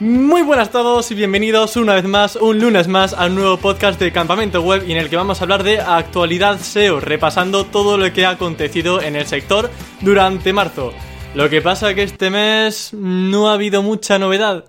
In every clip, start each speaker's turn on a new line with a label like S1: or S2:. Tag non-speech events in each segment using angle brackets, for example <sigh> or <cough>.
S1: Muy buenas a todos y bienvenidos una vez más, un lunes más, a un nuevo podcast de Campamento Web y en el que vamos a hablar de actualidad SEO, repasando todo lo que ha acontecido en el sector durante marzo. Lo que pasa que este mes no ha habido mucha novedad.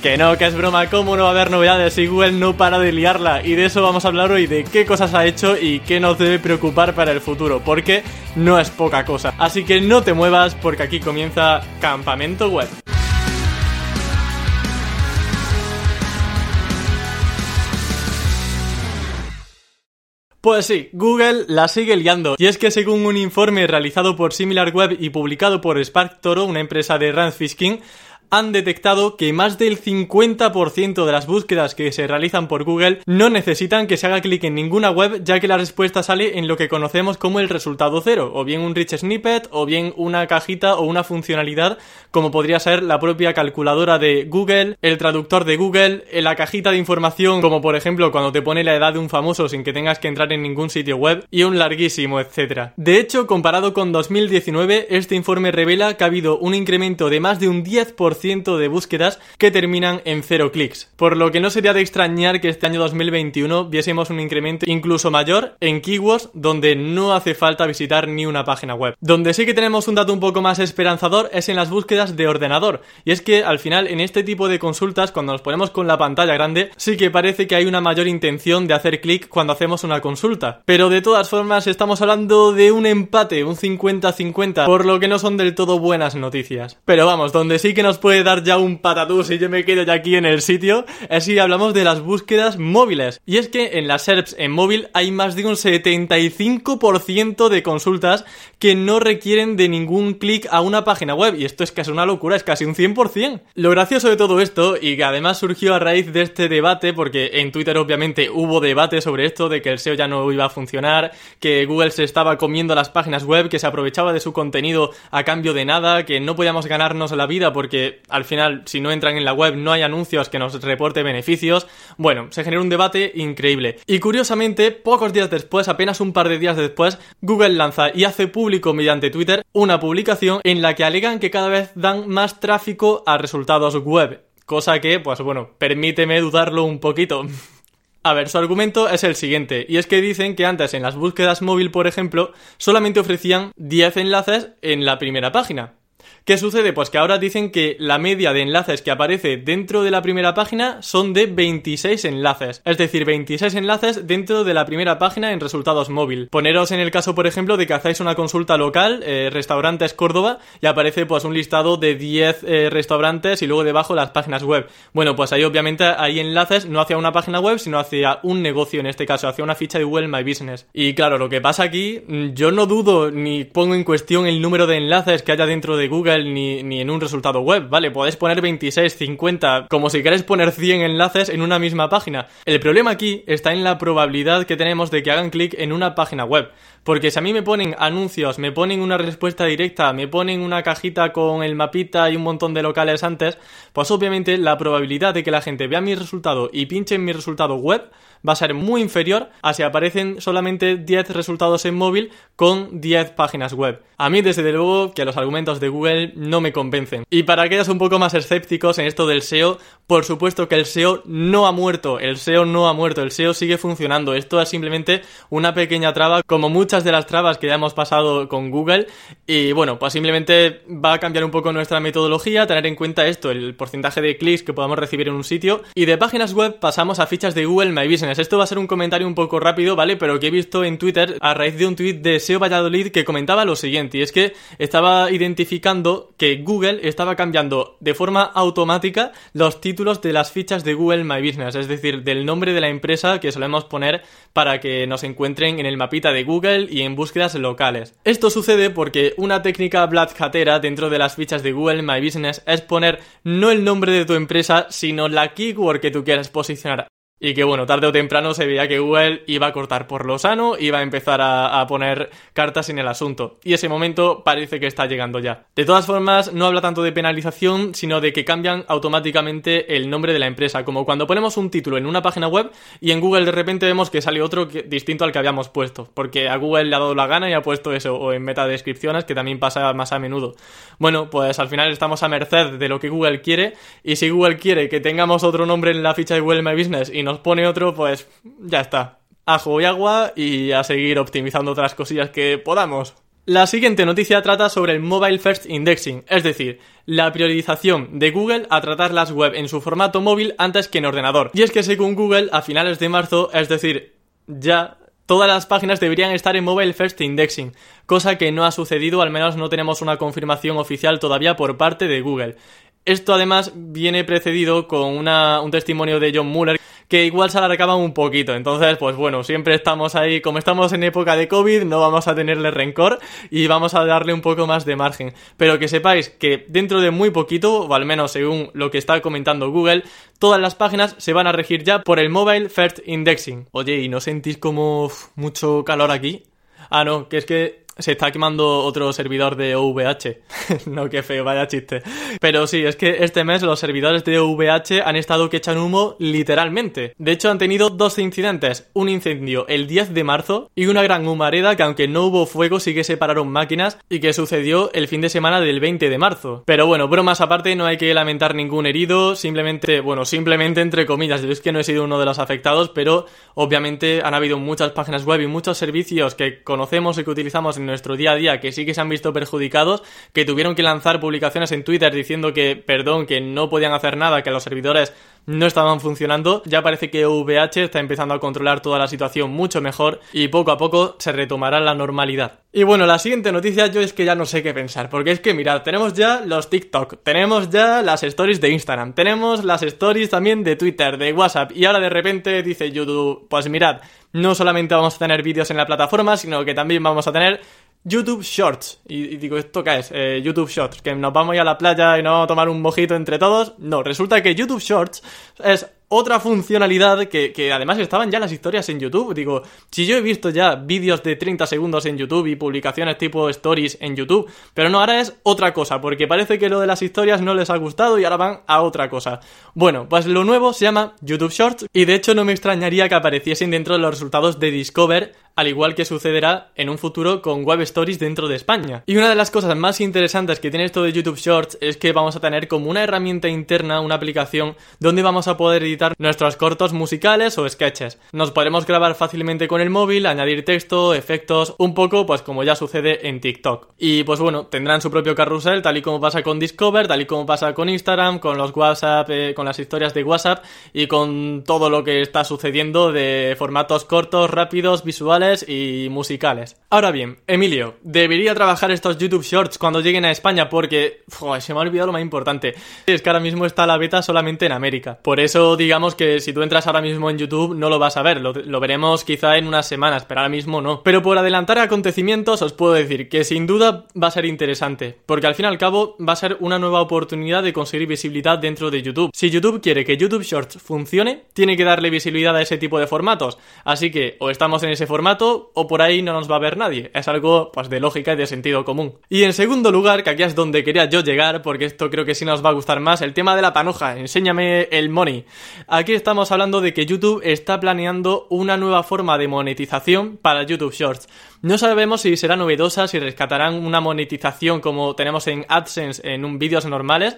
S1: Que no, que es broma, ¿cómo no va a haber novedades si Google no para de liarla? Y de eso vamos a hablar hoy, de qué cosas ha hecho y qué nos debe preocupar para el futuro, porque no es poca cosa. Así que no te muevas porque aquí comienza Campamento Web. Pues sí, Google la sigue liando. Y es que según un informe realizado por SimilarWeb y publicado por SparkToro, una empresa de Rand Fishking, han detectado que más del 50% de las búsquedas que se realizan por Google no necesitan que se haga clic en ninguna web ya que la respuesta sale en lo que conocemos como el resultado cero, o bien un rich snippet, o bien una cajita o una funcionalidad como podría ser la propia calculadora de Google, el traductor de Google, la cajita de información como por ejemplo cuando te pone la edad de un famoso sin que tengas que entrar en ningún sitio web y un larguísimo etcétera. De hecho, comparado con 2019, este informe revela que ha habido un incremento de más de un 10% de búsquedas que terminan en cero clics, por lo que no sería de extrañar que este año 2021 viésemos un incremento incluso mayor en keywords donde no hace falta visitar ni una página web. Donde sí que tenemos un dato un poco más esperanzador es en las búsquedas de ordenador, y es que al final en este tipo de consultas cuando nos ponemos con la pantalla grande sí que parece que hay una mayor intención de hacer clic cuando hacemos una consulta, pero de todas formas estamos hablando de un empate, un 50-50, por lo que no son del todo buenas noticias. Pero vamos, donde sí que nos puede dar ya un patatús y yo me quedo ya aquí en el sitio, es si hablamos de las búsquedas móviles. Y es que en las SERPs en móvil hay más de un 75% de consultas que no requieren de ningún clic a una página web. Y esto es es una locura, es casi un 100%. Lo gracioso de todo esto, y que además surgió a raíz de este debate, porque en Twitter obviamente hubo debate sobre esto, de que el SEO ya no iba a funcionar, que Google se estaba comiendo las páginas web, que se aprovechaba de su contenido a cambio de nada, que no podíamos ganarnos la vida porque al final, si no entran en la web, no hay anuncios que nos reporte beneficios. Bueno, se generó un debate increíble. Y curiosamente, pocos días después, apenas un par de días después, Google lanza y hace público mediante Twitter una publicación en la que alegan que cada vez dan más tráfico a resultados web. Cosa que, pues bueno, permíteme dudarlo un poquito. <laughs> A ver, su argumento es el siguiente, y es que dicen que antes en las búsquedas móvil, por ejemplo, solamente ofrecían 10 enlaces en la primera página. ¿Qué sucede? Pues que ahora dicen que la media de enlaces que aparece dentro de la primera página son de 26 enlaces. Es decir, 26 enlaces dentro de la primera página en resultados móvil. Poneros en el caso, por ejemplo, de que hacéis una consulta local, eh, restaurantes Córdoba, y aparece pues un listado de 10 eh, restaurantes y luego debajo las páginas web. Bueno, pues ahí obviamente hay enlaces no hacia una página web, sino hacia un negocio, en este caso, hacia una ficha de Google My Business. Y claro, lo que pasa aquí, mm, yo no dudo ni pongo en cuestión el número de enlaces que haya dentro de Google ni, en un resultado web, ¿vale? Podéis poner 26, 50, como si queréis poner 100 enlaces en una misma página. El problema aquí está en la probabilidad que tenemos de que hagan clic en una página web. Porque si a mí me ponen anuncios, me ponen una respuesta directa, me ponen una cajita con el mapita y un montón de locales antes, pues obviamente la probabilidad de que la gente vea mi resultado y pinche en mi resultado web va a ser muy inferior a si aparecen solamente 10 resultados en móvil con 10 páginas web. A mí, desde luego, que los argumentos de Google no me convencen. Y para aquellos un poco más escépticos en esto del SEO, por supuesto que el SEO no ha muerto, el SEO no ha muerto, el SEO sigue funcionando. Esto es simplemente una pequeña traba, como muchas de las trabas que ya hemos pasado con Google. Y bueno, pues simplemente va a cambiar un poco nuestra metodología, tener en cuenta esto, el porcentaje de clics que podamos recibir en un sitio. Y de páginas web pasamos a fichas de Google My Business. Esto va a ser un comentario un poco rápido, ¿vale? Pero que he visto en Twitter a raíz de un tweet de SEO Valladolid que comentaba lo siguiente, y es que estaba identificando que Google estaba cambiando de forma automática los títulos de las fichas de Google My Business, es decir, del nombre de la empresa que solemos poner para que nos encuentren en el mapita de Google y en búsquedas locales. Esto sucede porque una técnica Black Hatera dentro de las fichas de Google My Business es poner no el nombre de tu empresa, sino la keyword que tú quieres posicionar y que bueno, tarde o temprano se veía que Google iba a cortar por lo sano, iba a empezar a, poner cartas en el asunto. Y ese momento parece que está llegando ya. De todas formas, no habla tanto de penalización, sino de que cambian automáticamente el nombre de la empresa. Como cuando ponemos un título en una página web y en Google de repente vemos que sale otro distinto al que habíamos puesto. Porque a Google le ha dado la gana y ha puesto eso, o en metadescripciones, que también pasa más a menudo. Bueno, pues al final estamos a merced de lo que Google quiere. Y si Google quiere que tengamos otro nombre en la ficha de Google My Business y nos pone otro, pues ya está. Ajo y agua y a seguir optimizando otras cosillas que podamos. La siguiente noticia trata sobre el Mobile First Indexing, es decir, la priorización de Google a tratar las web en su formato móvil antes que en ordenador. Y es que según Google, a finales de marzo, es decir, ya todas las páginas deberían estar en Mobile First Indexing, cosa que no ha sucedido, al menos no tenemos una confirmación oficial todavía por parte de Google. Esto además viene precedido con una, un testimonio de John Muller que igual se alargaba un poquito. Entonces, pues bueno, siempre estamos ahí, como estamos en época de COVID, no vamos a tenerle rencor y vamos a darle un poco más de margen. Pero que sepáis que dentro de muy poquito, o al menos según lo que está comentando Google, todas las páginas se van a regir ya por el Mobile First Indexing. Oye, ¿y no sentís como mucho calor aquí? Ah, no, que es que se está quemando otro servidor de OVH. <laughs> no, qué feo, vaya chiste. Pero sí, es que este mes los servidores de OVH han estado que echan humo literalmente. De hecho, han tenido dos incidentes. Un incendio el 10 de marzo y una gran humareda que aunque no hubo fuego sí que separaron máquinas y que sucedió el fin de semana del 20 de marzo. Pero bueno, bromas aparte, no hay que lamentar ningún herido, simplemente, bueno, simplemente entre comillas, yo es que no he sido uno de los afectados, pero obviamente han habido muchas páginas web y muchos servicios que conocemos y que utilizamos en nuestro día a día que sí que se han visto perjudicados, que tuvieron que lanzar publicaciones en Twitter diciendo que, perdón, que no podían hacer nada, que los servidores no estaban funcionando. Ya parece que VH está empezando a controlar toda la situación mucho mejor y poco a poco se retomará la normalidad. Y bueno, la siguiente noticia yo es que ya no sé qué pensar, porque es que mirad, tenemos ya los TikTok, tenemos ya las stories de Instagram, tenemos las stories también de Twitter, de WhatsApp y ahora de repente dice YouTube, pues mirad, no solamente vamos a tener vídeos en la plataforma, sino que también vamos a tener YouTube Shorts. Y, digo, ¿esto qué es? Eh, YouTube Shorts. Que nos vamos a ir a la playa y no a tomar un mojito entre todos. No, resulta que YouTube Shorts es otra funcionalidad que, que, además estaban ya las historias en YouTube. Digo, si yo he visto ya vídeos de 30 segundos en YouTube y publicaciones tipo stories en YouTube, pero no, ahora es otra cosa, porque parece que lo de las historias no les ha gustado y ahora van a otra cosa. Bueno, pues lo nuevo se llama YouTube Shorts y de hecho no me extrañaría que apareciesen dentro de los resultados de Discover, al igual que sucederá en un futuro con Web Stories dentro de España. Y una de las cosas más interesantes que tiene esto de YouTube Shorts es que vamos a tener como una herramienta interna, una aplicación, donde vamos a poder nuestros cortos musicales o sketches. Nos podremos grabar fácilmente con el móvil, añadir texto, efectos, un poco pues como ya sucede en TikTok. Y pues bueno, tendrán su propio carrusel, tal y como pasa con Discover, tal y como pasa con Instagram, con los WhatsApp, eh, con las historias de WhatsApp y con todo lo que está sucediendo de formatos cortos, rápidos, visuales y musicales. Ahora bien, Emilio, debería trabajar estos YouTube Shorts cuando lleguen a España porque se me ha olvidado lo más importante. Es que ahora mismo está la beta solamente en América. Por eso digamos que si tú entras ahora mismo en YouTube no lo vas a ver, lo, veremos quizá en unas semanas, pero ahora mismo no. Pero por adelantar acontecimientos os puedo decir que sin duda va a ser interesante, porque al fin y al cabo va a ser una nueva oportunidad de conseguir visibilidad dentro de YouTube. Si YouTube quiere que YouTube Shorts funcione, tiene que darle visibilidad a ese tipo de formatos, así que o estamos en ese formato o por ahí no nos va a ver nadie. Es algo pues de lógica y de sentido común. Y en segundo lugar, que aquí es donde quería yo llegar, porque esto creo que sí nos va a gustar más, el tema de la panoja, enséñame el money. Aquí estamos hablando de que YouTube está planeando una nueva forma de monetización para YouTube Shorts. No sabemos si será novedosa, si rescatarán una monetización como tenemos en AdSense en un vídeos normales,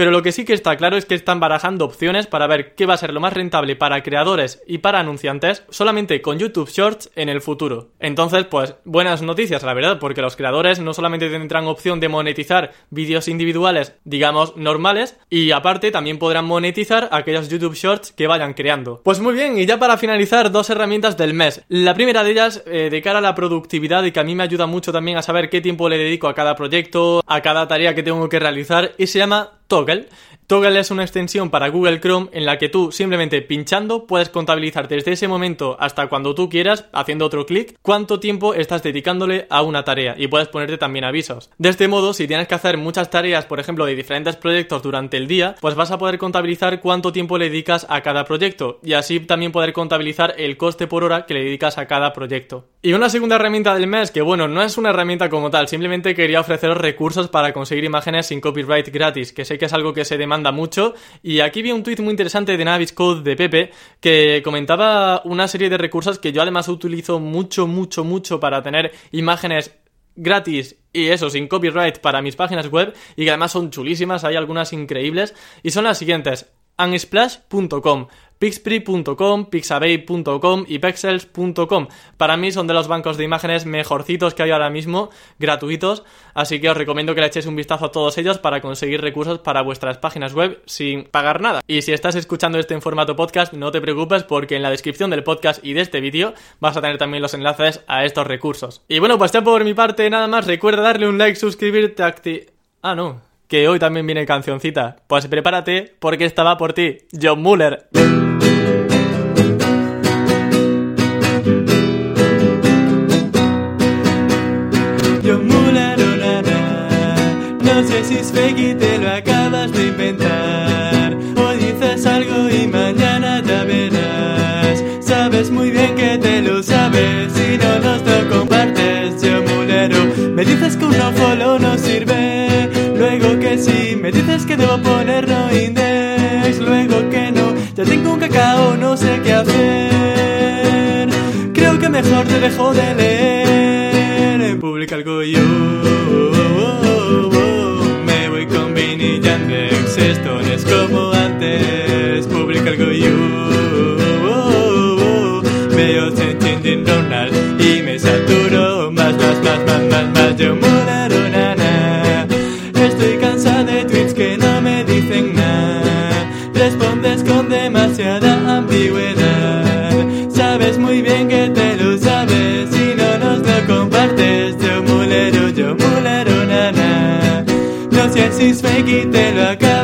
S1: pero lo que sí que está claro es que están barajando opciones para ver qué va a ser lo más rentable para creadores y para anunciantes solamente con YouTube Shorts en el futuro. Entonces, pues buenas noticias, la verdad, porque los creadores no solamente tendrán opción de monetizar vídeos individuales, digamos, normales, y aparte también podrán monetizar aquellos YouTube Shorts que vayan creando. Pues muy bien, y ya para finalizar, dos herramientas del mes. La primera de ellas, eh, de cara a la productividad y que a mí me ayuda mucho también a saber qué tiempo le dedico a cada proyecto, a cada tarea que tengo que realizar, y se llama Toggle. Toggle es una extensión para Google Chrome en la que tú simplemente pinchando puedes contabilizar desde ese momento hasta cuando tú quieras, haciendo otro clic, cuánto tiempo estás dedicándole a una tarea y puedes ponerte también avisos. De este modo, si tienes que hacer muchas tareas, por ejemplo, de diferentes proyectos durante el día, pues vas a poder contabilizar cuánto tiempo le dedicas a cada proyecto y así también poder contabilizar el coste por hora que le dedicas a cada proyecto. Y una segunda herramienta del mes, que bueno, no es una herramienta como tal, simplemente quería ofreceros recursos para conseguir imágenes sin copyright gratis, que sé que es algo que se demanda mucho. Y aquí vi un tweet muy interesante de Navis Code de Pepe que comentaba una serie de recursos que yo además utilizo mucho, mucho, mucho para tener imágenes gratis y eso sin copyright para mis páginas web y que además son chulísimas, hay algunas increíbles y son las siguientes: unsplash.com Pixpri.com, Pixabay.com y Pexels.com. Para mí son de los bancos de imágenes mejorcitos que hay ahora mismo, gratuitos, así que os recomiendo que le echéis un vistazo a todos ellos para conseguir recursos para vuestras páginas web sin pagar nada. Y si estás escuchando este en formato podcast, no te preocupes porque en la descripción del podcast y de este vídeo vas a tener también los enlaces a estos recursos. Y bueno, pues ya por mi parte nada más, recuerda darle un like, suscribirte, acti... Ah, no, que hoy también viene cancioncita. Pues prepárate porque estaba por ti, John Muller.
S2: ben existo un No sé